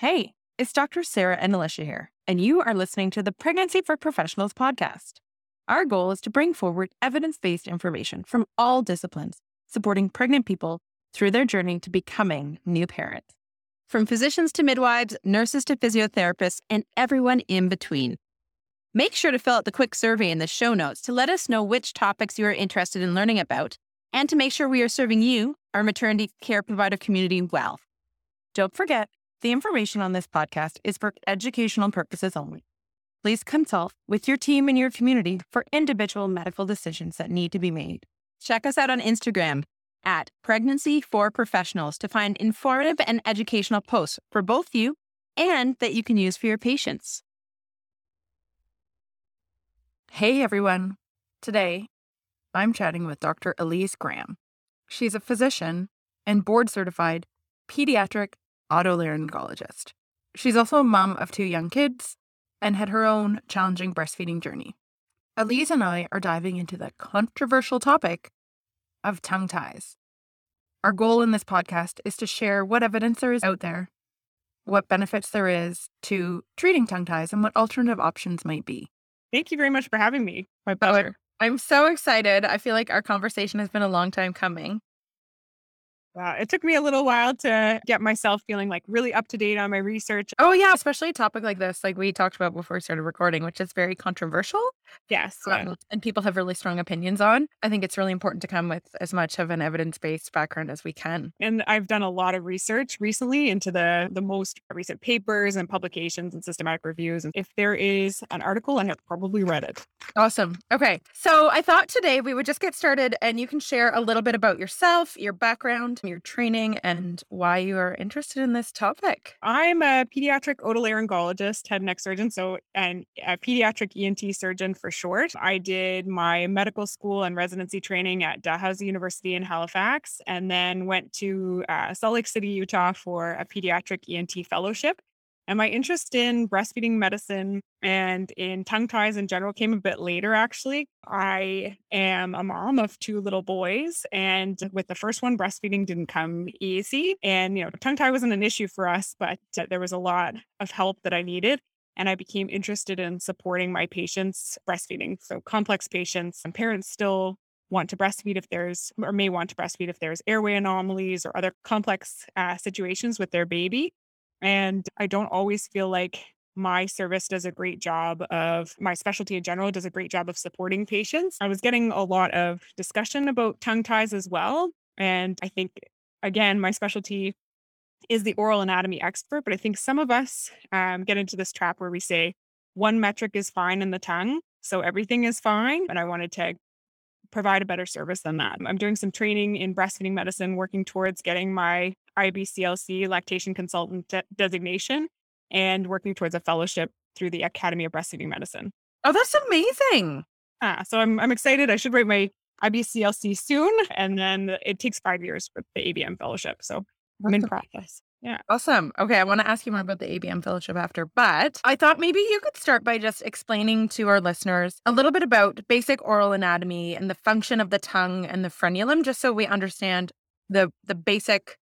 Hey, it's Dr. Sarah and Alicia here, and you are listening to the Pregnancy for Professionals podcast. Our goal is to bring forward evidence based information from all disciplines, supporting pregnant people through their journey to becoming new parents. From physicians to midwives, nurses to physiotherapists, and everyone in between. Make sure to fill out the quick survey in the show notes to let us know which topics you are interested in learning about and to make sure we are serving you, our maternity care provider community, well. Don't forget, the information on this podcast is for educational purposes only. Please consult with your team and your community for individual medical decisions that need to be made. Check us out on Instagram at Pregnancy for Professionals to find informative and educational posts for both you and that you can use for your patients. Hey everyone. Today, I'm chatting with Dr. Elise Graham. She's a physician and board certified pediatric otolaryngologist. She's also a mom of two young kids and had her own challenging breastfeeding journey. Elise and I are diving into the controversial topic of tongue ties. Our goal in this podcast is to share what evidence there is out there, what benefits there is to treating tongue ties, and what alternative options might be. Thank you very much for having me. My oh, pleasure. I'm so excited. I feel like our conversation has been a long time coming. Wow. It took me a little while to get myself feeling like really up to date on my research. Oh, yeah. Especially a topic like this, like we talked about before we started recording, which is very controversial. Yes. Um, and people have really strong opinions on. I think it's really important to come with as much of an evidence based background as we can. And I've done a lot of research recently into the, the most recent papers and publications and systematic reviews. And if there is an article, I have probably read it. Awesome. Okay. So I thought today we would just get started and you can share a little bit about yourself, your background your training, and why you are interested in this topic. I'm a pediatric otolaryngologist, head and neck surgeon, so and a pediatric ENT surgeon for short. I did my medical school and residency training at Dalhousie University in Halifax, and then went to uh, Salt Lake City, Utah, for a pediatric ENT fellowship. And my interest in breastfeeding medicine and in tongue ties in general came a bit later, actually. I am a mom of two little boys, and with the first one, breastfeeding didn't come easy. And, you know, tongue tie wasn't an issue for us, but uh, there was a lot of help that I needed. And I became interested in supporting my patients breastfeeding. So, complex patients and parents still want to breastfeed if there's, or may want to breastfeed if there's airway anomalies or other complex uh, situations with their baby. And I don't always feel like my service does a great job of my specialty in general does a great job of supporting patients. I was getting a lot of discussion about tongue ties as well. And I think, again, my specialty is the oral anatomy expert, but I think some of us um, get into this trap where we say one metric is fine in the tongue. So everything is fine. And I wanted to provide a better service than that. I'm doing some training in breastfeeding medicine, working towards getting my IBCLC lactation consultant de- designation and working towards a fellowship through the Academy of Breastfeeding Medicine. Oh, that's amazing. Ah, so I'm, I'm excited. I should write my IBCLC soon. And then it takes five years for the ABM fellowship. So I'm in process. Yeah. Awesome. Okay. I want to ask you more about the ABM fellowship after, but I thought maybe you could start by just explaining to our listeners a little bit about basic oral anatomy and the function of the tongue and the frenulum, just so we understand the the basic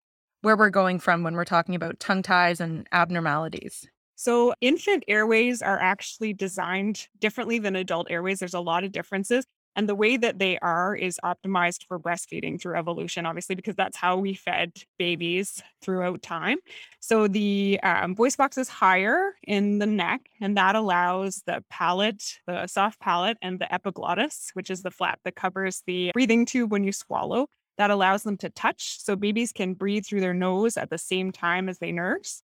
where we're going from when we're talking about tongue ties and abnormalities. So, infant airways are actually designed differently than adult airways. There's a lot of differences. And the way that they are is optimized for breastfeeding through evolution, obviously, because that's how we fed babies throughout time. So the um, voice box is higher in the neck, and that allows the palate, the soft palate, and the epiglottis, which is the flap that covers the breathing tube when you swallow. That allows them to touch. So babies can breathe through their nose at the same time as they nurse.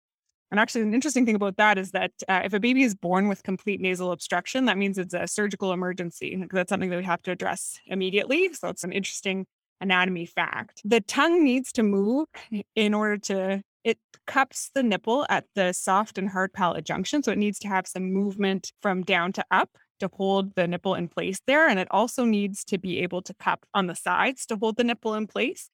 And actually, an interesting thing about that is that uh, if a baby is born with complete nasal obstruction, that means it's a surgical emergency. That's something that we have to address immediately. So it's an interesting anatomy fact. The tongue needs to move in order to, it cups the nipple at the soft and hard palate junction. So it needs to have some movement from down to up to hold the nipple in place there. And it also needs to be able to cup on the sides to hold the nipple in place.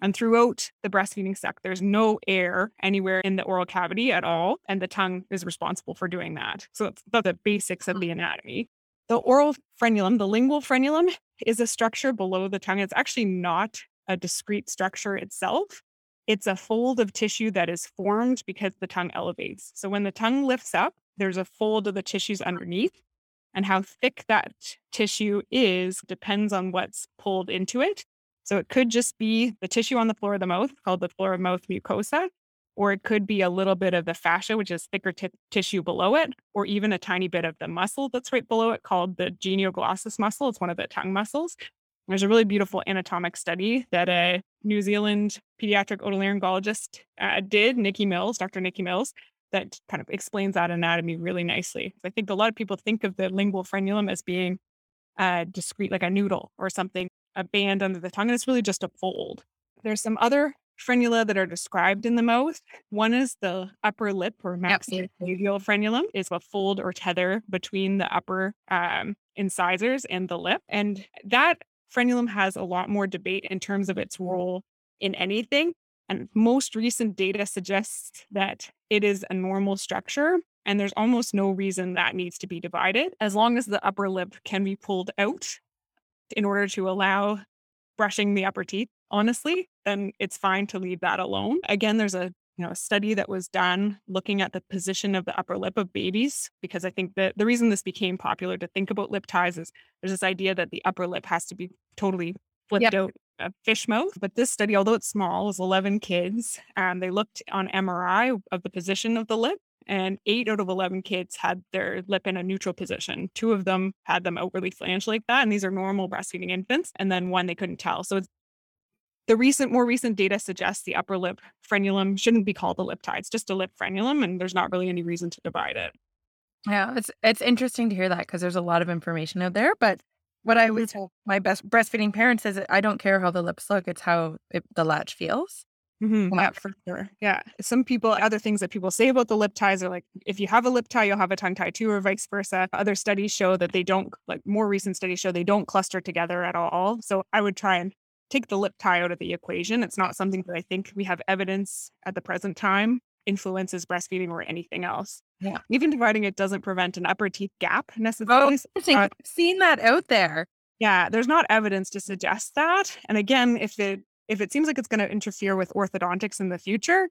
And throughout the breastfeeding suck, there's no air anywhere in the oral cavity at all. And the tongue is responsible for doing that. So that's the basics of mm-hmm. the anatomy. The oral frenulum, the lingual frenulum, is a structure below the tongue. It's actually not a discrete structure itself. It's a fold of tissue that is formed because the tongue elevates. So when the tongue lifts up, there's a fold of the tissues underneath. And how thick that tissue is depends on what's pulled into it. So it could just be the tissue on the floor of the mouth called the floor of mouth mucosa, or it could be a little bit of the fascia, which is thicker t- tissue below it, or even a tiny bit of the muscle that's right below it called the genioglossus muscle. It's one of the tongue muscles. There's a really beautiful anatomic study that a New Zealand pediatric otolaryngologist uh, did, Nikki Mills, Dr. Nikki Mills, that kind of explains that anatomy really nicely. I think a lot of people think of the lingual frenulum as being uh, discrete, like a noodle or something, a band under the tongue, and it's really just a fold. There's some other frenula that are described in the mouth. One is the upper lip or maxillary labial frenulum is a fold or tether between the upper um, incisors and the lip. And that frenulum has a lot more debate in terms of its role in anything. And most recent data suggests that it is a normal structure and there's almost no reason that needs to be divided as long as the upper lip can be pulled out in order to allow brushing the upper teeth honestly then it's fine to leave that alone again there's a you know a study that was done looking at the position of the upper lip of babies because i think that the reason this became popular to think about lip ties is there's this idea that the upper lip has to be totally flipped yep. out a fish mouth but this study although it's small was 11 kids and they looked on mri of the position of the lip and eight out of 11 kids had their lip in a neutral position. Two of them had them outwardly flanged like that. And these are normal breastfeeding infants. And then one they couldn't tell. So it's the recent, more recent data suggests the upper lip frenulum shouldn't be called a lip tie. It's just a lip frenulum, and there's not really any reason to divide it. Yeah, it's it's interesting to hear that because there's a lot of information out there. But what I would tell my best breastfeeding parents is I don't care how the lips look; it's how it, the latch feels. Mm-hmm. Yeah, for sure. Yeah. Some people, other things that people say about the lip ties are like, if you have a lip tie, you'll have a tongue tie too, or vice versa. Other studies show that they don't, like more recent studies show they don't cluster together at all. So I would try and take the lip tie out of the equation. It's not something that I think we have evidence at the present time influences breastfeeding or anything else. Yeah. Even dividing it doesn't prevent an upper teeth gap necessarily. Oh, uh, seen that out there. Yeah, there's not evidence to suggest that. And again, if it if it seems like it's going to interfere with orthodontics in the future,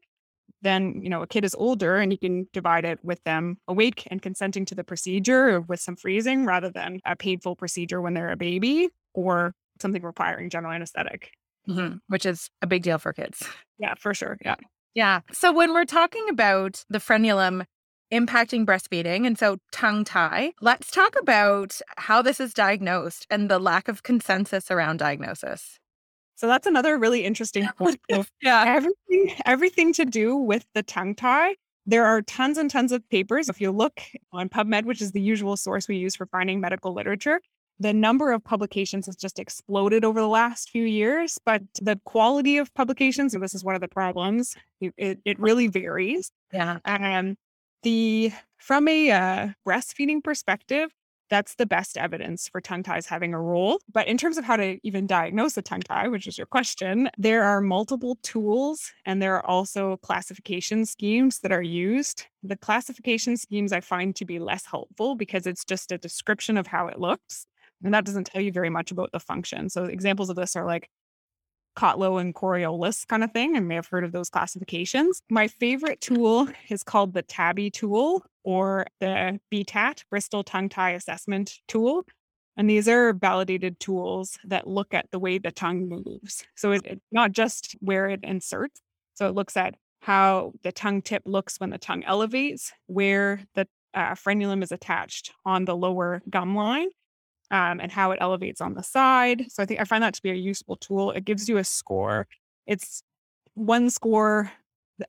then you know a kid is older and you can divide it with them awake and consenting to the procedure with some freezing rather than a painful procedure when they're a baby or something requiring general anesthetic. Mm-hmm. Which is a big deal for kids. Yeah, for sure. Yeah. Yeah. So when we're talking about the frenulum impacting breastfeeding and so tongue tie, let's talk about how this is diagnosed and the lack of consensus around diagnosis. So that's another really interesting point. yeah. Everything everything to do with the tongue tie. There are tons and tons of papers. If you look on PubMed, which is the usual source we use for finding medical literature, the number of publications has just exploded over the last few years, but the quality of publications, and this is one of the problems, it, it really varies. Yeah. Um, the from a uh, breastfeeding perspective, that's the best evidence for tongue ties having a role. But in terms of how to even diagnose a tongue tie, which is your question, there are multiple tools and there are also classification schemes that are used. The classification schemes I find to be less helpful because it's just a description of how it looks. And that doesn't tell you very much about the function. So examples of this are like Kotlow and Coryllos kind of thing. I may have heard of those classifications. My favorite tool is called the Tabby tool or the BTAT, Bristol Tongue Tie Assessment Tool. And these are validated tools that look at the way the tongue moves. So it's not just where it inserts. So it looks at how the tongue tip looks when the tongue elevates, where the uh, frenulum is attached on the lower gum line, um, and how it elevates on the side. So I think I find that to be a useful tool. It gives you a score. It's one score,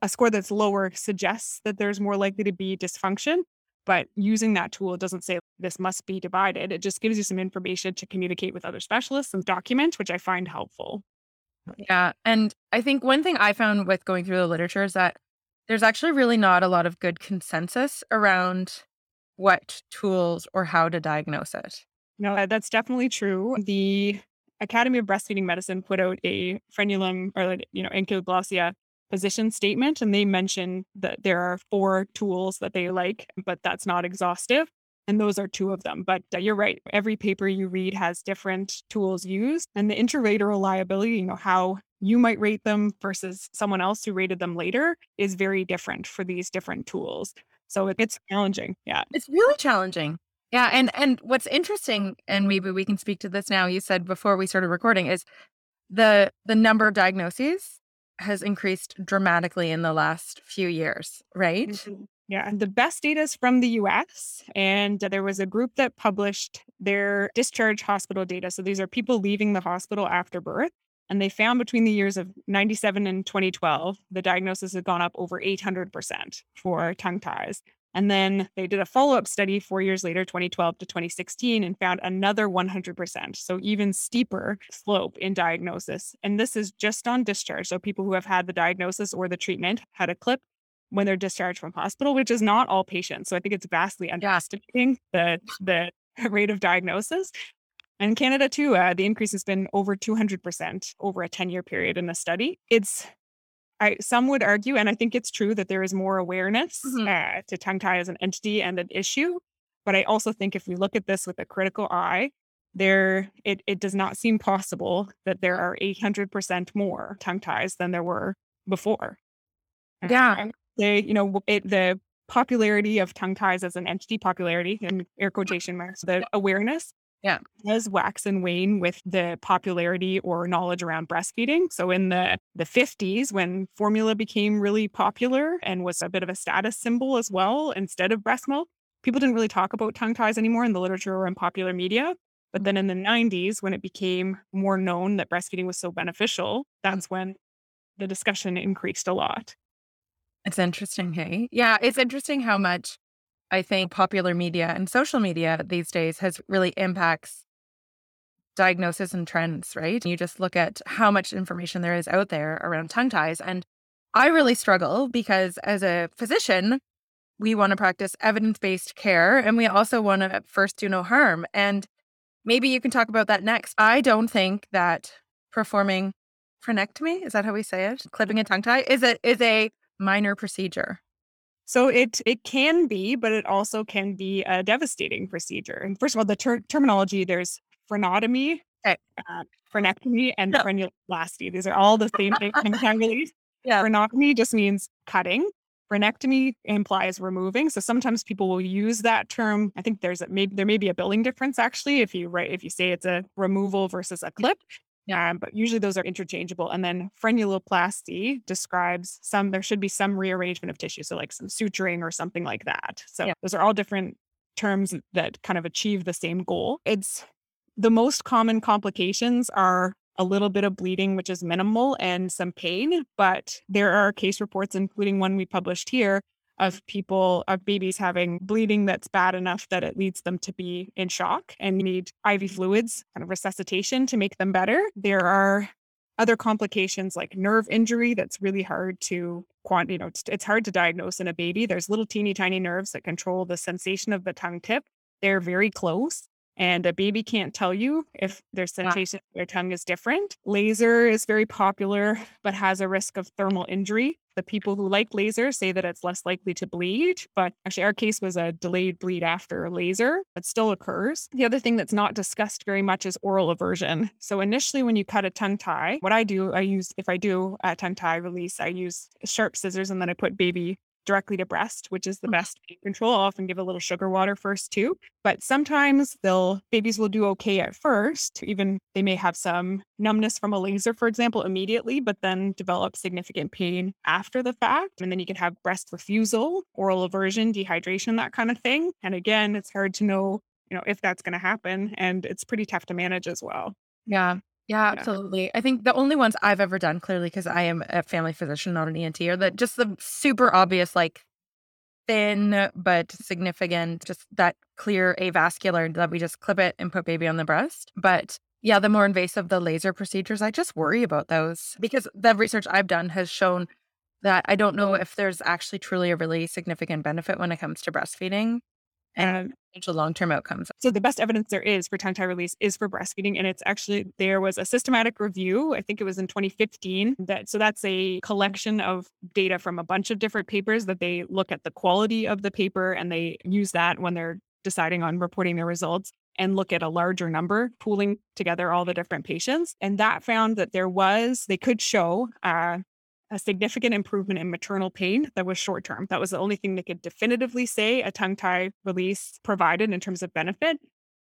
a score that's lower suggests that there's more likely to be dysfunction. But using that tool, doesn't say this must be divided. It just gives you some information to communicate with other specialists and document, which I find helpful. Yeah. And I think one thing I found with going through the literature is that there's actually really not a lot of good consensus around what tools or how to diagnose it. No, that's definitely true. The Academy of Breastfeeding Medicine put out a frenulum or you know ankyloglossia position statement, and they mention that there are four tools that they like, but that's not exhaustive. And those are two of them. But uh, you're right. Every paper you read has different tools used, and the inter-rater reliability. You know how you might rate them versus someone else who rated them later is very different for these different tools. So it's challenging. Yeah. It's really challenging. Yeah, and and what's interesting, and maybe we can speak to this now. You said before we started recording is the the number of diagnoses has increased dramatically in the last few years, right? Mm-hmm. Yeah, the best data is from the US. And there was a group that published their discharge hospital data. So these are people leaving the hospital after birth. And they found between the years of 97 and 2012, the diagnosis had gone up over 800% for tongue ties. And then they did a follow up study four years later, 2012 to 2016, and found another 100%. So even steeper slope in diagnosis. And this is just on discharge. So people who have had the diagnosis or the treatment had a clip when they're discharged from hospital, which is not all patients. So I think it's vastly underestimating the, the rate of diagnosis. And Canada, too, uh, the increase has been over 200% over a 10 year period in the study. It's I, some would argue, and I think it's true that there is more awareness mm-hmm. uh, to tongue tie as an entity and an issue. But I also think if we look at this with a critical eye, there it, it does not seem possible that there are 800% more tongue ties than there were before. Yeah. They, you know, it, the popularity of tongue ties as an entity, popularity in air quotation marks, the awareness yeah. does wax and wane with the popularity or knowledge around breastfeeding. So in the, the 50s, when formula became really popular and was a bit of a status symbol as well, instead of breast milk, people didn't really talk about tongue ties anymore in the literature or in popular media. But mm. then in the 90s, when it became more known that breastfeeding was so beneficial, mm. that's when the discussion increased a lot. It's interesting, hey? Yeah, it's interesting how much I think popular media and social media these days has really impacts diagnosis and trends, right? You just look at how much information there is out there around tongue ties. And I really struggle because as a physician, we want to practice evidence based care and we also want to first do no harm. And maybe you can talk about that next. I don't think that performing frenectomy, is that how we say it? Clipping a tongue tie is a is a minor procedure. So it it can be, but it also can be a devastating procedure. And first of all, the ter- terminology there's frenotomy, okay. uh, frenectomy, and no. These are all the same thing. yeah. Frenotomy just means cutting. Frenectomy implies removing. So sometimes people will use that term. I think there's a, maybe there may be a billing difference actually if you write if you say it's a removal versus a clip. Yeah, but usually those are interchangeable. And then frenuloplasty describes some, there should be some rearrangement of tissue. So, like some suturing or something like that. So, yeah. those are all different terms that kind of achieve the same goal. It's the most common complications are a little bit of bleeding, which is minimal, and some pain. But there are case reports, including one we published here, of people, of babies having bleeding that's bad enough that it leads them to be in shock and need IV fluids, kind of resuscitation to make them better. There are other complications like nerve injury that's really hard to quant you know it's, it's hard to diagnose in a baby. There's little teeny tiny nerves that control the sensation of the tongue tip. They're very close and a baby can't tell you if their sensation their tongue is different. Laser is very popular, but has a risk of thermal injury. The people who like laser say that it's less likely to bleed, but actually, our case was a delayed bleed after laser. It still occurs. The other thing that's not discussed very much is oral aversion. So, initially, when you cut a tongue tie, what I do, I use, if I do a tongue tie release, I use sharp scissors and then I put baby directly to breast, which is the best pain control. I'll often give a little sugar water first too. But sometimes they'll babies will do okay at first. Even they may have some numbness from a laser, for example, immediately, but then develop significant pain after the fact. And then you can have breast refusal, oral aversion, dehydration, that kind of thing. And again, it's hard to know, you know, if that's going to happen. And it's pretty tough to manage as well. Yeah. Yeah, absolutely. I think the only ones I've ever done, clearly, because I am a family physician, not an ENT, are that just the super obvious, like thin but significant, just that clear avascular that we just clip it and put baby on the breast. But yeah, the more invasive the laser procedures, I just worry about those because the research I've done has shown that I don't know if there's actually truly a really significant benefit when it comes to breastfeeding and potential long term outcomes. So, the best evidence there is for tongue tie release is for breastfeeding. And it's actually, there was a systematic review, I think it was in 2015. That So, that's a collection of data from a bunch of different papers that they look at the quality of the paper and they use that when they're deciding on reporting their results. and look at a larger number, pooling together all the different patients. And that found that there was, they could show uh, a significant improvement in maternal pain that was short term. That was the only thing they could definitively say a tongue tie release provided in terms of benefit.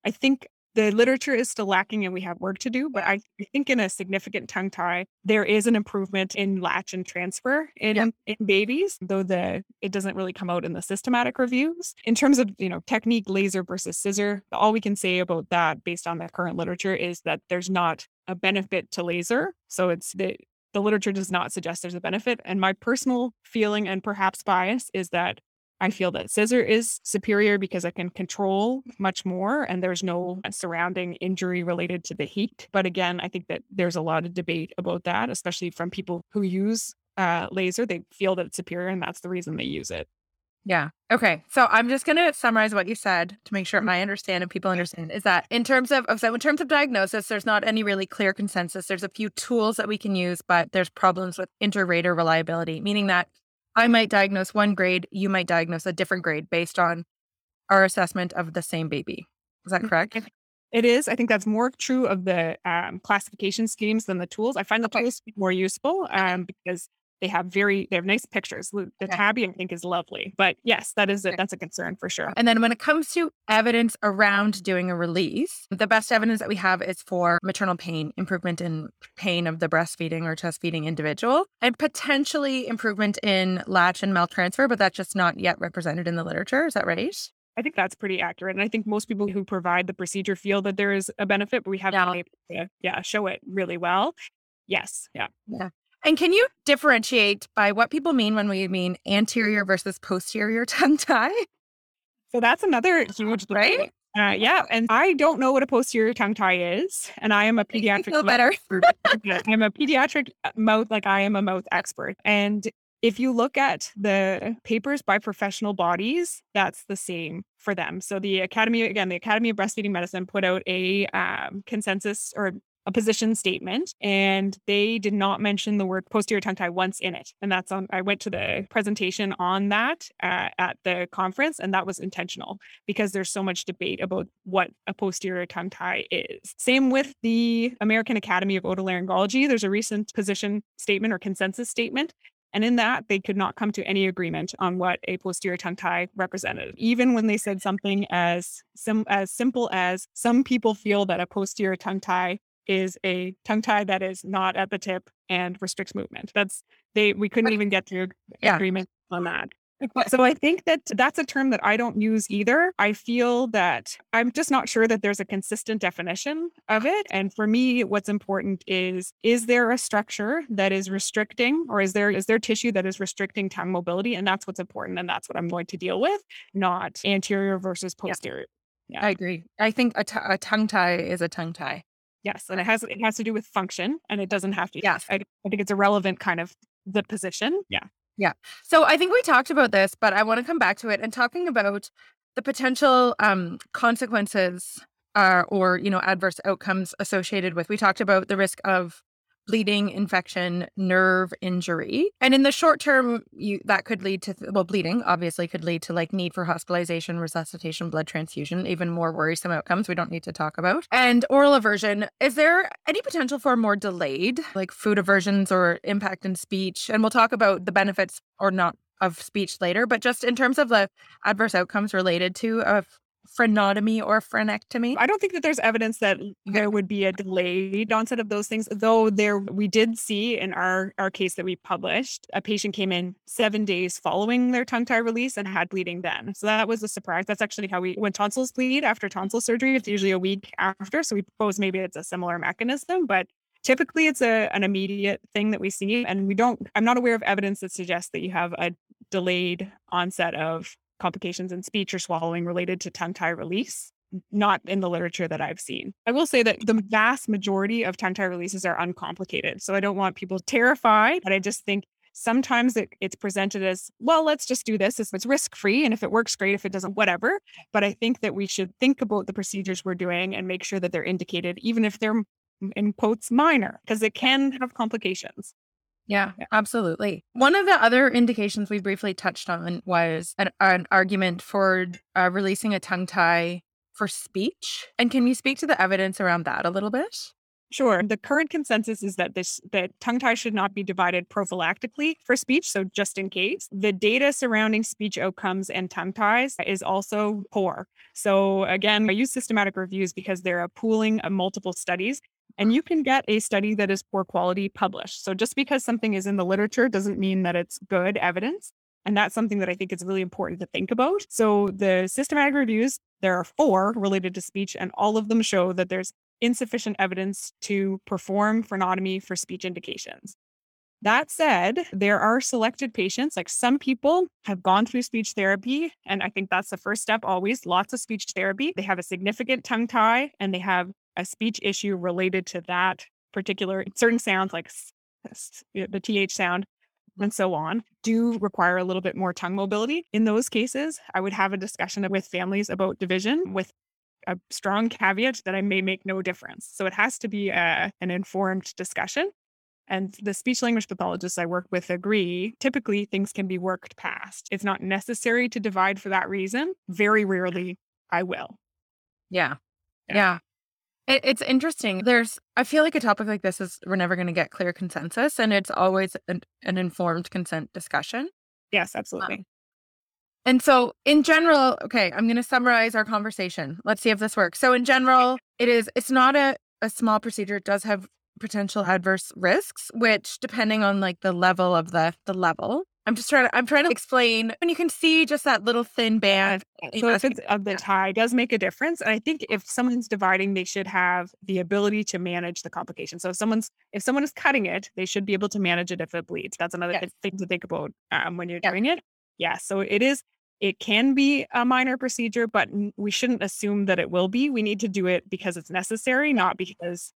I think the literature is still lacking and we have work to do, but I think in a significant tongue tie, there is an improvement in latch and transfer in, in babies, though the it doesn't really come out in the systematic reviews. In terms of, you know, technique, laser versus scissor, all we can say about that based on the current literature is that there's not a benefit to laser. So it's the the literature does not suggest there's a benefit. And my personal feeling and perhaps bias is that I feel that scissor is superior because I can control much more and there's no surrounding injury related to the heat. But again, I think that there's a lot of debate about that, especially from people who use uh, laser. They feel that it's superior and that's the reason they use it. Yeah. Okay. So I'm just going to summarize what you said to make sure mm-hmm. I understand and people understand is that in terms of, so in terms of diagnosis, there's not any really clear consensus. There's a few tools that we can use, but there's problems with inter-rater reliability, meaning that I might diagnose one grade, you might diagnose a different grade based on our assessment of the same baby. Is that mm, correct? It is. I think that's more true of the um, classification schemes than the tools. I find the tools more useful um, because they have very they have nice pictures. The okay. tabby I think is lovely. But yes, that is a, that's a concern for sure. And then when it comes to evidence around doing a release, the best evidence that we have is for maternal pain, improvement in pain of the breastfeeding or chest feeding individual, and potentially improvement in latch and maltransfer, but that's just not yet represented in the literature. Is that right? I think that's pretty accurate. And I think most people who provide the procedure feel that there is a benefit, but we haven't yeah. been able to yeah, show it really well. Yes. Yeah. Yeah. And can you differentiate by what people mean when we mean anterior versus posterior tongue tie? So that's another huge right. Uh, yeah, and I don't know what a posterior tongue tie is, and I am a pediatric. Feel better. I'm a pediatric uh, mouth, like I am a mouth expert, and if you look at the papers by professional bodies, that's the same for them. So the Academy, again, the Academy of Breastfeeding Medicine put out a um, consensus or a position statement and they did not mention the word posterior tongue tie once in it. And that's on, I went to the presentation on that uh, at the conference and that was intentional because there's so much debate about what a posterior tongue tie is. Same with the American Academy of Otolaryngology. There's a recent position statement or consensus statement and in that, they could not come to any agreement on what a posterior tongue tie represented. Even when they said something as, sim- as simple as some people feel that a posterior tongue tie is a tongue tie that is not at the tip and restricts movement. That's they we couldn't even get to yeah. agreement on that. So I think that that's a term that I don't use either. I feel that I'm just not sure that there's a consistent definition of it. And for me, what's important is is there a structure that is restricting or is there is there tissue that is restricting tongue mobility? And that's what's important. And that's what I'm going to deal with, not anterior versus posterior. Yeah. yeah. I agree. I think a, t- a tongue tie is a tongue tie. Yes, and it has it has to do with function, and it doesn't have to. Yes, I, I think it's a relevant kind of the position. Yeah, yeah. So I think we talked about this, but I want to come back to it and talking about the potential um, consequences uh, or you know adverse outcomes associated with. We talked about the risk of bleeding, infection, nerve injury. And in the short term, you that could lead to well, bleeding obviously could lead to like need for hospitalization, resuscitation, blood transfusion, even more worrisome outcomes we don't need to talk about. And oral aversion, is there any potential for more delayed like food aversions or impact in speech? And we'll talk about the benefits or not of speech later, but just in terms of the adverse outcomes related to a frenotomy or frenectomy? I don't think that there's evidence that there would be a delayed onset of those things, though there we did see in our our case that we published, a patient came in seven days following their tongue tie release and had bleeding then. So that was a surprise. That's actually how we when tonsils bleed after tonsil surgery, it's usually a week after. So we propose maybe it's a similar mechanism, but typically it's a an immediate thing that we see and we don't i'm not aware of evidence that suggests that you have a delayed onset of complications in speech or swallowing related to tongue tie release not in the literature that I've seen. I will say that the vast majority of tongue tie releases are uncomplicated. So I don't want people terrified, but I just think sometimes it, it's presented as, well, let's just do this. If it's risk free and if it works, great. If it doesn't, whatever. But I think that we should think about the procedures we're doing and make sure that they're indicated, even if they're in quotes minor, because it can have complications. Yeah, absolutely. One of the other indications we briefly touched on was an, an argument for uh, releasing a tongue tie for speech? And can you speak to the evidence around that a little bit? Sure. The current consensus is that this that tongue tie should not be divided prophylactically for speech, so just in case. The data surrounding speech outcomes and tongue ties is also poor. So again, I use systematic reviews because they're a pooling of multiple studies and you can get a study that is poor quality published. So just because something is in the literature doesn't mean that it's good evidence. And that's something that I think is really important to think about. So the systematic reviews, there are four related to speech, and all of them show that there's insufficient evidence to perform frenotomy for speech indications. That said, there are selected patients, like some people have gone through speech therapy. And I think that's the first step always lots of speech therapy. They have a significant tongue tie and they have a speech issue related to that particular certain sounds, like the TH sound and so on, do require a little bit more tongue mobility. In those cases, I would have a discussion with families about division with a strong caveat that I may make no difference. So it has to be a, uh, an informed discussion. And the speech language pathologists I work with agree typically things can be worked past. It's not necessary to divide for that reason. Very rarely I will. Yeah. Yeah. yeah. It, it's interesting. There's, I feel like a topic like this is, we're never going to get clear consensus, and it's always an, an informed consent discussion. Yes, absolutely. Um, and so, in general, okay, I'm going to summarize our conversation. Let's see if this works. So, in general, it is, it's not a, a small procedure. It does have potential adverse risks, which depending on like the level of the, the level, I'm just trying to I'm trying to explain and you can see just that little thin band. So if it's of the tie does make a difference. And I think if someone's dividing, they should have the ability to manage the complication. So if someone's if someone is cutting it, they should be able to manage it if it bleeds. That's another yes. thing to think about um, when you're yes. doing it. Yeah. So it is it can be a minor procedure, but we shouldn't assume that it will be. We need to do it because it's necessary, not because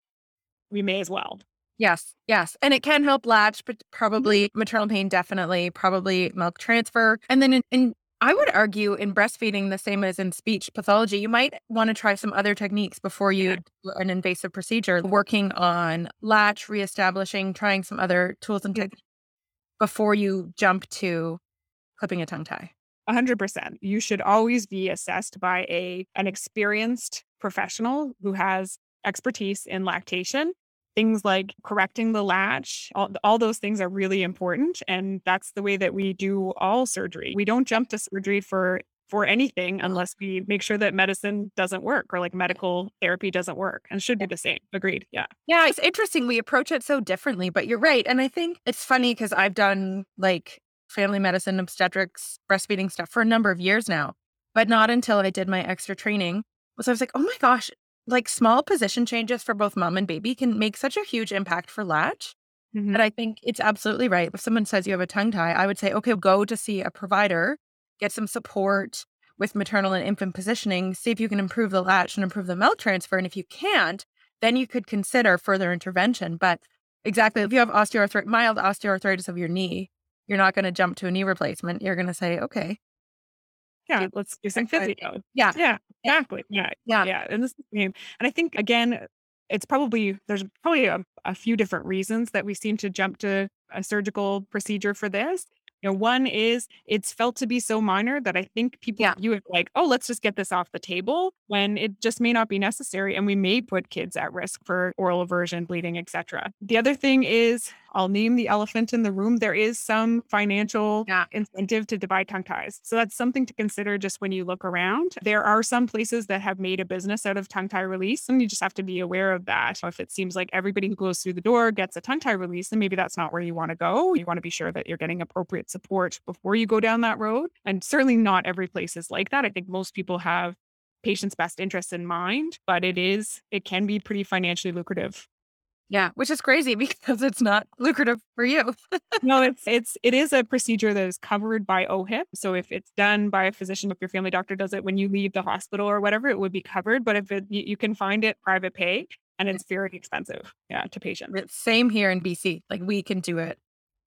we may as well. Yes, yes. And it can help latch, but mm-hmm. probably maternal pain, definitely, probably milk transfer. And then in, in I would argue in breastfeeding, the same as in speech pathology, you might want to try some other techniques before you do an invasive procedure, working on latch, reestablishing, trying some other tools and techniques before you jump to clipping a tongue tie. 100%. You should always be assessed by a an experienced professional who has expertise in lactation things like correcting the latch, all, all those things are really important. And that's the way that we do all surgery. We don't jump to surgery for for anything unless we make sure that medicine doesn't work or like medical therapy doesn't work and should be the same. Agreed. Yeah. Yeah. It's interesting. We approach it so differently, but you're right. And I think it's funny because I've done like family medicine, obstetrics, breastfeeding stuff for a number of years now, but not until I did my extra training. So I was like, oh my gosh, like small position changes for both mom and baby can make such a huge impact for latch. Mm-hmm. And I think it's absolutely right. If someone says you have a tongue tie, I would say, okay, go to see a provider, get some support with maternal and infant positioning, see if you can improve the latch and improve the milk transfer. And if you can't, then you could consider further intervention. But exactly, if you have osteoarthritis, mild osteoarthritis of your knee, you're not going to jump to a knee replacement. You're going to say, okay, yeah, let's do some physio. Yeah. Yeah, exactly. Yeah. Yeah. Yeah. And this is the game. And I think again, it's probably there's probably a, a few different reasons that we seem to jump to a surgical procedure for this. You know, one is it's felt to be so minor that I think people yeah. view it like, oh, let's just get this off the table when it just may not be necessary. And we may put kids at risk for oral aversion, bleeding, etc. The other thing is I'll name the elephant in the room. There is some financial yeah. incentive to divide tongue ties. So that's something to consider just when you look around. There are some places that have made a business out of tongue tie release, and you just have to be aware of that. If it seems like everybody who goes through the door gets a tongue tie release, then maybe that's not where you want to go. You want to be sure that you're getting appropriate support before you go down that road. And certainly not every place is like that. I think most people have patient's best interests in mind, but it is, it can be pretty financially lucrative yeah, which is crazy because it's not lucrative for you. no, it's it's it is a procedure that is covered by OHIP. So if it's done by a physician, if your family doctor does it when you leave the hospital or whatever, it would be covered. But if it, you, you can find it private pay, and it's very expensive, yeah, to patients. Same here in BC. Like we can do it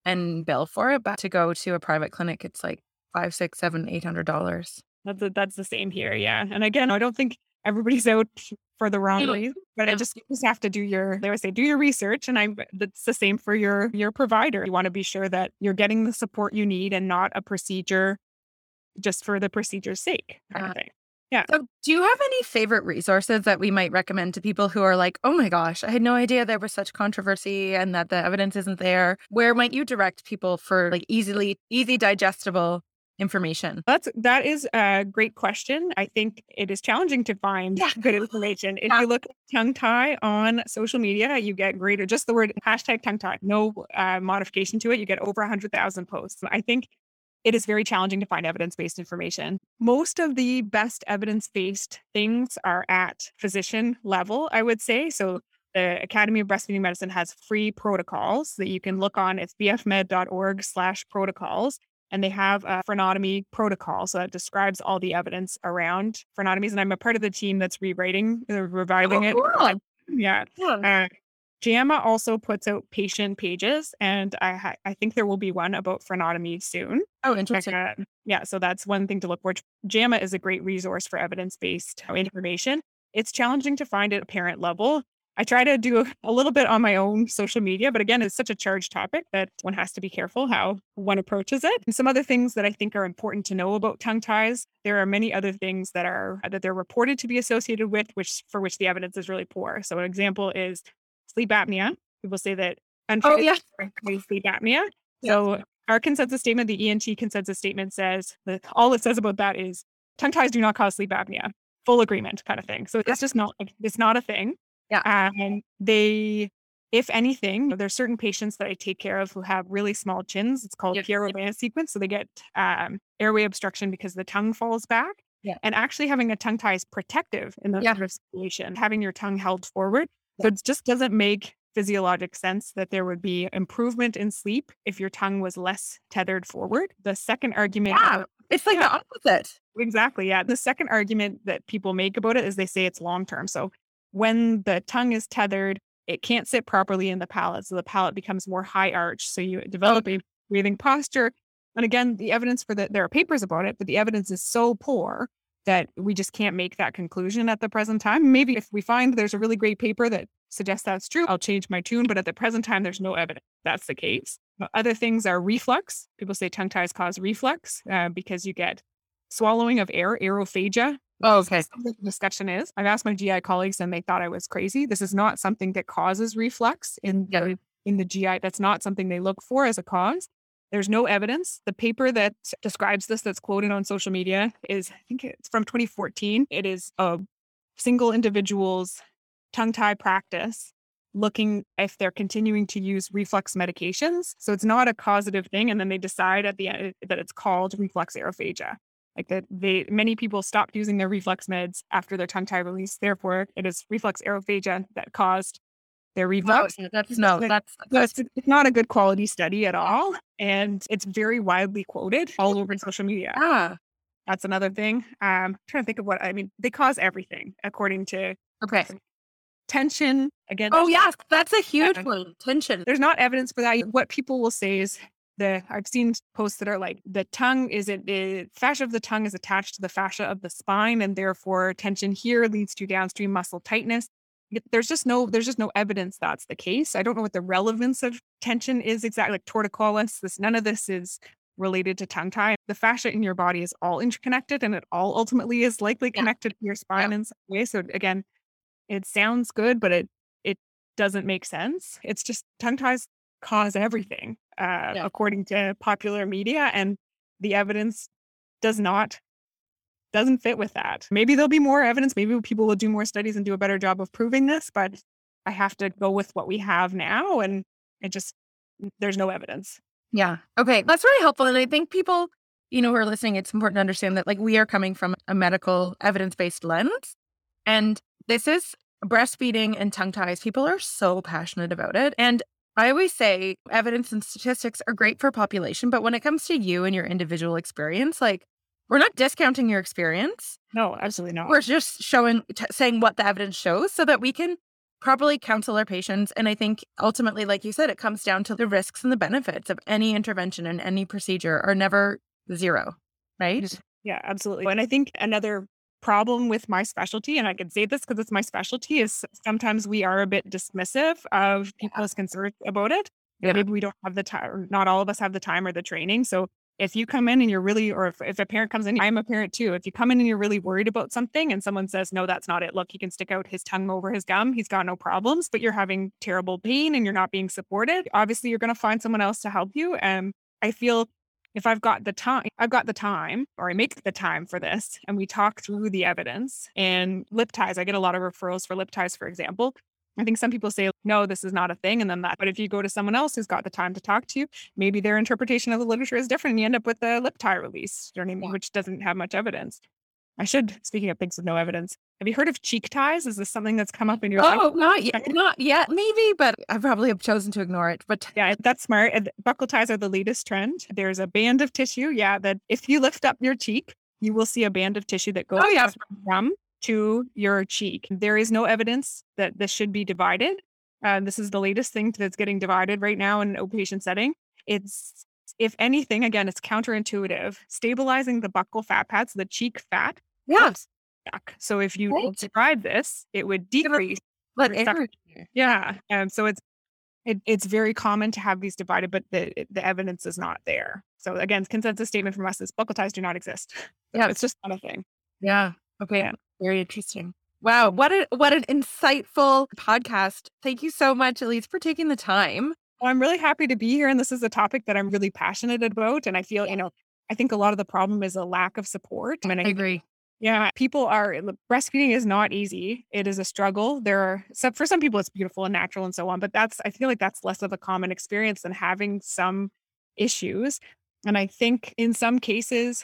and bill for it, but to go to a private clinic, it's like five, six, seven, eight hundred dollars. That's a, that's the same here, yeah. And again, I don't think everybody's out for the wrong reason. But I just you just have to do your they always say do your research. And I that's the same for your your provider. You want to be sure that you're getting the support you need and not a procedure just for the procedure's sake kind of thing. Yeah. So, do you have any favorite resources that we might recommend to people who are like, oh my gosh, I had no idea there was such controversy and that the evidence isn't there? Where might you direct people for like easily, easy digestible information? That's that is a great question. I think it is challenging to find Yeah. good information. If Yeah. you look at tongue tie on social media, you get greater just the word hashtag tongue tie, no uh, modification to it. You get over hundred thousand posts. I think it is very challenging to find evidence based information. Most of the best evidence based things are at physician level, I would say. So the Academy of Breastfeeding Medicine has free protocols that you can look on. It's bfmed.org slash protocols and they have a frenotomy protocol. So that describes all the evidence around frenotomies. And I'm a part of the team that's rewriting, uh, reviving it. cool. Yeah. Yeah. Uh, JAMA also puts out patient pages, and I ha- I think there will be one about frenotomy soon. Oh, interesting. uh, yeah, so that's one thing to look for. JAMA is a great resource for evidence based information. It's challenging to find at a parent level. I try to do a little bit on my own social media, but again, it's such a charged topic that one has to be careful how one approaches it. And some other things that I think are important to know about tongue ties. There are many other things that are that they're reported to be associated with, which for which the evidence is really poor. So an example is sleep apnea. People say that Oh, yeah. sleep apnea. Yeah. So our consensus statement, the ENT consensus statement says that all it says about that is tongue ties do not cause sleep apnea. Full agreement kind of thing. So it's just not it's not a thing. Yeah. And they if anything, there's certain patients that I take care of who have really small chins. It's called Yeah. Pierre sequence. So they get um, airway obstruction because the tongue falls back. Yeah. And actually having a tongue tie is protective in that Yeah. sort of situation, having your tongue held forward. So it just doesn't make physiologic sense that there would be improvement in sleep if your tongue was less tethered forward. The second argument Yeah. It's like the opposite. Exactly. Yeah. The second argument that people make about it is they say it's long term. So when the tongue is tethered, it can't sit properly in the palate. So the palate becomes more high arch. So you develop a breathing posture. And again, the evidence for that, there are papers about it, but the evidence is so poor that we just can't make that conclusion at the present time. Maybe if we find there's a really great paper that suggests that's true, I'll change my tune. But at the present time, there's no evidence that's the case. But Other things are reflux. People say tongue ties cause reflux uh, because you get swallowing of air, aerophagia. Oh, okay. The discussion is I've asked my GI colleagues and they thought I was crazy. This is not something that causes reflux in Yeah. the, in the GI. That's not something they look for as a cause. There's no evidence. The paper that describes this that's quoted on social media is, I think it's from 2014. It is a single individual's tongue tie practice looking if they're continuing to use reflux medications. So it's not a causative thing. And then they decide at the end that it's called reflux aerophagia. Like that they many people stopped using their reflux meds after their tongue tie release. Therefore, it is reflux aerophagia that caused their No, reflux. that's no, that's So it's, it's not a good quality study at all. And it's very widely quoted all over social media. Ah, That's another thing. Um, I'm trying to think of what I mean. They cause everything according to Okay. tension. Again, Oh, yes. That's a huge Yeah. one. Tension. there's not evidence for that. What people will say is the I've seen posts that are like the tongue is it the fascia of the tongue is attached to the fascia of the spine, and therefore tension here leads to downstream muscle tightness. There's just no there's just no evidence that's the case. I don't know what the relevance of tension is exactly. Like torticollis, this none of this is related to tongue tie. The fascia in your body is all interconnected, and it all ultimately is likely Yeah. connected to your spine in some way. So again, it sounds good, but it it doesn't make sense. It's just tongue ties cause everything, uh, Yeah. according to popular media, and the evidence does not doesn't fit with that. Maybe there'll be more evidence. Maybe people will do more studies and do a better job of proving this, but I have to go with what we have now, and it just there's no evidence. Yeah. Okay. That's really helpful. And I think people, you know, who are listening, it's important to understand that like we are coming from a medical evidence based lens. And this is breastfeeding and tongue ties. People are so passionate about it. And I always say evidence and statistics are great for population, but when it comes to you and your individual experience, like we're not discounting your experience. No, absolutely not. We're just showing, t- saying what the evidence shows so that we can properly counsel our patients. And I think ultimately, like you said, it comes down to the risks and the benefits of any intervention and any procedure are never zero, right? Yeah, absolutely. And I think another problem with my specialty, and I can say this because it's my specialty, is sometimes we are a bit dismissive of people's concerns about it. Yeah. Maybe we don't have the time, or not all of us have the time or the training. So if you come in and you're really, or if, if a parent comes in, I'm a parent too. If you come in and you're really worried about something and someone says, no, that's not it. Look, he can stick out his tongue over his gum. He's got no problems, but you're having terrible pain and you're not being supported. Obviously, you're going to find someone else to help you. And I feel if I've got the time, I've got the time, or I make the time for this, and we talk through the evidence and lip ties. I get a lot of referrals for lip ties, for example. I think some people say, no, this is not a thing. And then that. But if you go to someone else who's got the time to talk to you, maybe their interpretation of the literature is different. And you end up with a lip tie release, which doesn't have much evidence. I should, speaking of things with no evidence, have you heard of cheek ties? Is this something that's come up in your life? Oh, not yet, not yet, maybe, but I probably have chosen to ignore it. But yeah, that's smart. Buccal ties are the latest trend. There's a band of tissue, yeah, that if you lift up your cheek, you will see a band of tissue that goes oh, yeah. from to your cheek. There is no evidence that this should be divided. Uh, this is the latest thing that's getting divided right now in an outpatient setting. It's, if anything, again, it's counterintuitive. Stabilizing the buccal fat pads, the cheek fat. Yes. So if you right. divide this, it would decrease. But yeah, and so it's it, it's very common to have these divided, but the the evidence is not there. So again, consensus statement from us is buccal ties do not exist. Yeah, it's just not a thing. Yeah. Okay. Yeah. Very interesting. Wow, what a what an insightful podcast. Thank you so much, Elise, for taking the time. Well, I'm really happy to be here. And this is a topic that I'm really passionate about. And I feel, you know, I think a lot of the problem is a lack of support. I, I agree. Yeah, people are eh, breastfeeding is not easy. It is a struggle. There are some, for some people it's beautiful and natural and so on, but that's I feel like that's less of a common experience than having some issues. And I think in some cases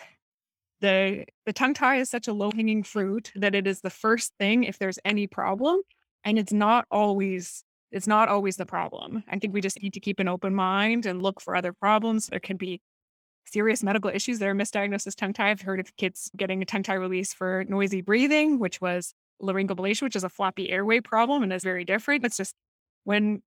the the tongue tie is such a low hanging fruit that it is the first thing if there's any problem and it's not always it's not always the problem i think we just need to keep an open mind and look for other problems there can be serious medical issues that are misdiagnosed as tongue tie i've heard of kids getting a tongue tie release for noisy breathing which was laryngomalacia which is a floppy airway problem and is very different it's just when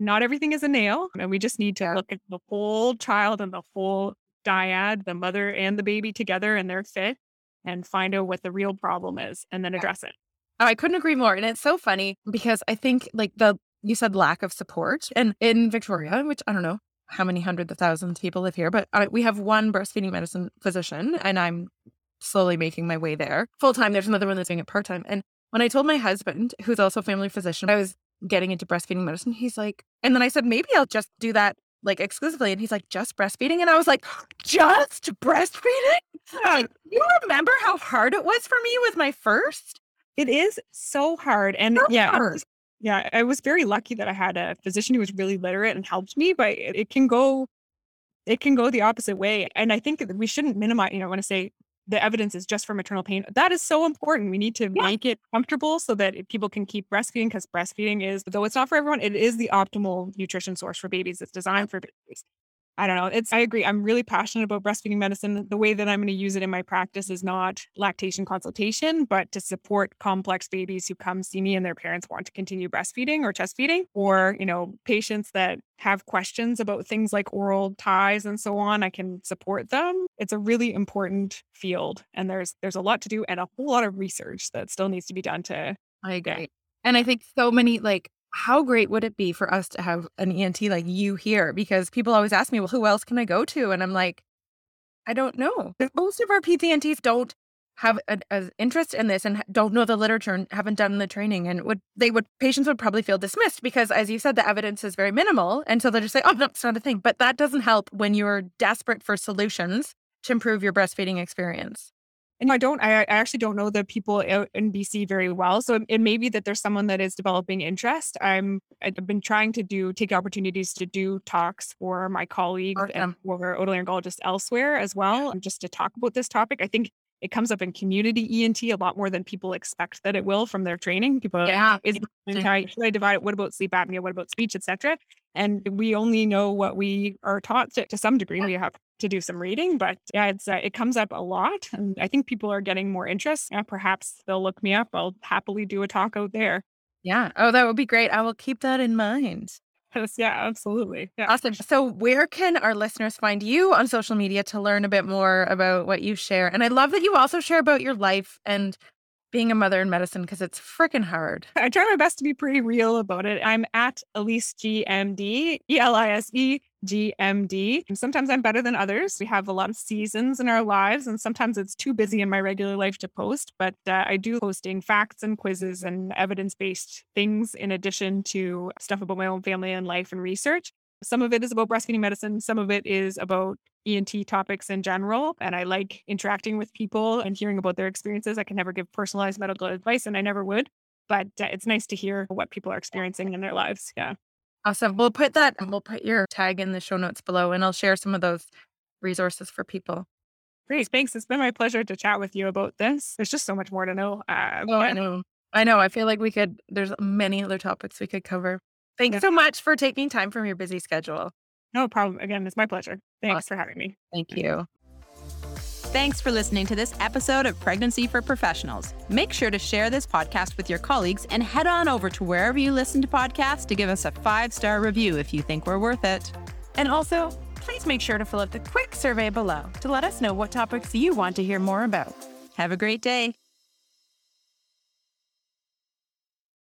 not everything is a nail and we just need to look at the whole child and the whole dyad, the mother and the baby together and they're fit and find out what the real problem is and then address it. Oh, I couldn't agree more. And it's so funny because I think like the you said lack of support and in Victoria, which I don't know how many hundreds of thousands of people live here, but uh, we have one breastfeeding medicine physician and I'm slowly making my way there full time. There's another one that's doing it part time. And when I told my husband, who's also a family physician, I was getting into breastfeeding medicine, he's like, and then I said, maybe I'll just do that like exclusively. And he's like, just breastfeeding. And I was like, just breastfeeding? you remember how hard it was for me with my first? It is so hard. And so yeah, hard. Yeah, I was very lucky that I had a physician who was really literate and helped me, but it, it can go, it can go the opposite way. And I think we shouldn't minimize, you know, when I say the evidence is just for maternal pain. That is so important. We need to yeah. make it comfortable so that people can keep breastfeeding because breastfeeding is, though it's not for everyone, it is the optimal nutrition source for babies. It's designed for babies. I don't know. It's, I agree. I'm really passionate about breastfeeding medicine. The way that I'm going to use it in my practice is not lactation consultation, but to support complex babies who come see me and their parents want to continue breastfeeding or chest feeding, or, you know, patients that have questions about things like oral ties and so on. I can support them. It's a really important field and there's, there's a lot to do and a whole lot of research that still needs to be done to. I agree. And I think so many like how great would it be for us to have an ENT like you here? Because people always ask me, well, who else can I go to? And I'm like, I don't know. Most of our PTNTs don't have an interest in this and don't know the literature and haven't done the training and would they would patients would probably feel dismissed because as you said the evidence is very minimal and so they'll just say oh no it's not a thing but that doesn't help when you're desperate for solutions to improve your breastfeeding experience and I don't, I, I actually don't know the people out in BC very well. So it may be that there's someone that is developing interest. I'm, I've been trying to do, take opportunities to do talks for my colleagues awesome. and for otolaryngologists elsewhere as well, just to talk about this topic. I think it comes up in community ENT a lot more than people expect that it will from their training. People, yeah, is should I divide it? What about sleep apnea? What about speech, etc. And we only know what we are taught to, to some degree. We have to do some reading, but yeah, it's uh, it comes up a lot, and I think people are getting more interest. Yeah, perhaps they'll look me up. I'll happily do a talk out there. Yeah. Oh, that would be great. I will keep that in mind. Yeah, absolutely. Yeah. Awesome. So, where can our listeners find you on social media to learn a bit more about what you share? And I love that you also share about your life and being a mother in medicine because it's freaking hard. I try my best to be pretty real about it. I'm at Elise GMD, E L I S E GMD. Sometimes I'm better than others. We have a lot of seasons in our lives, and sometimes it's too busy in my regular life to post. But uh, I do posting facts and quizzes and evidence based things in addition to stuff about my own family and life and research. Some of it is about breastfeeding medicine, some of it is about ENT topics in general. And I like interacting with people and hearing about their experiences. I can never give personalized medical advice, and I never would. But uh, it's nice to hear what people are experiencing in their lives. Yeah. Awesome. We'll put that and we'll put your tag in the show notes below and I'll share some of those resources for people. Great. Thanks. It's been my pleasure to chat with you about this. There's just so much more to know. Uh, oh, I know. I know. I feel like we could, there's many other topics we could cover. Thanks yeah. so much for taking time from your busy schedule. No problem. Again, it's my pleasure. Thanks awesome. for having me. Thank you. Thanks for listening to this episode of Pregnancy for Professionals. Make sure to share this podcast with your colleagues and head on over to wherever you listen to podcasts to give us a five star review if you think we're worth it. And also, please make sure to fill out the quick survey below to let us know what topics you want to hear more about. Have a great day.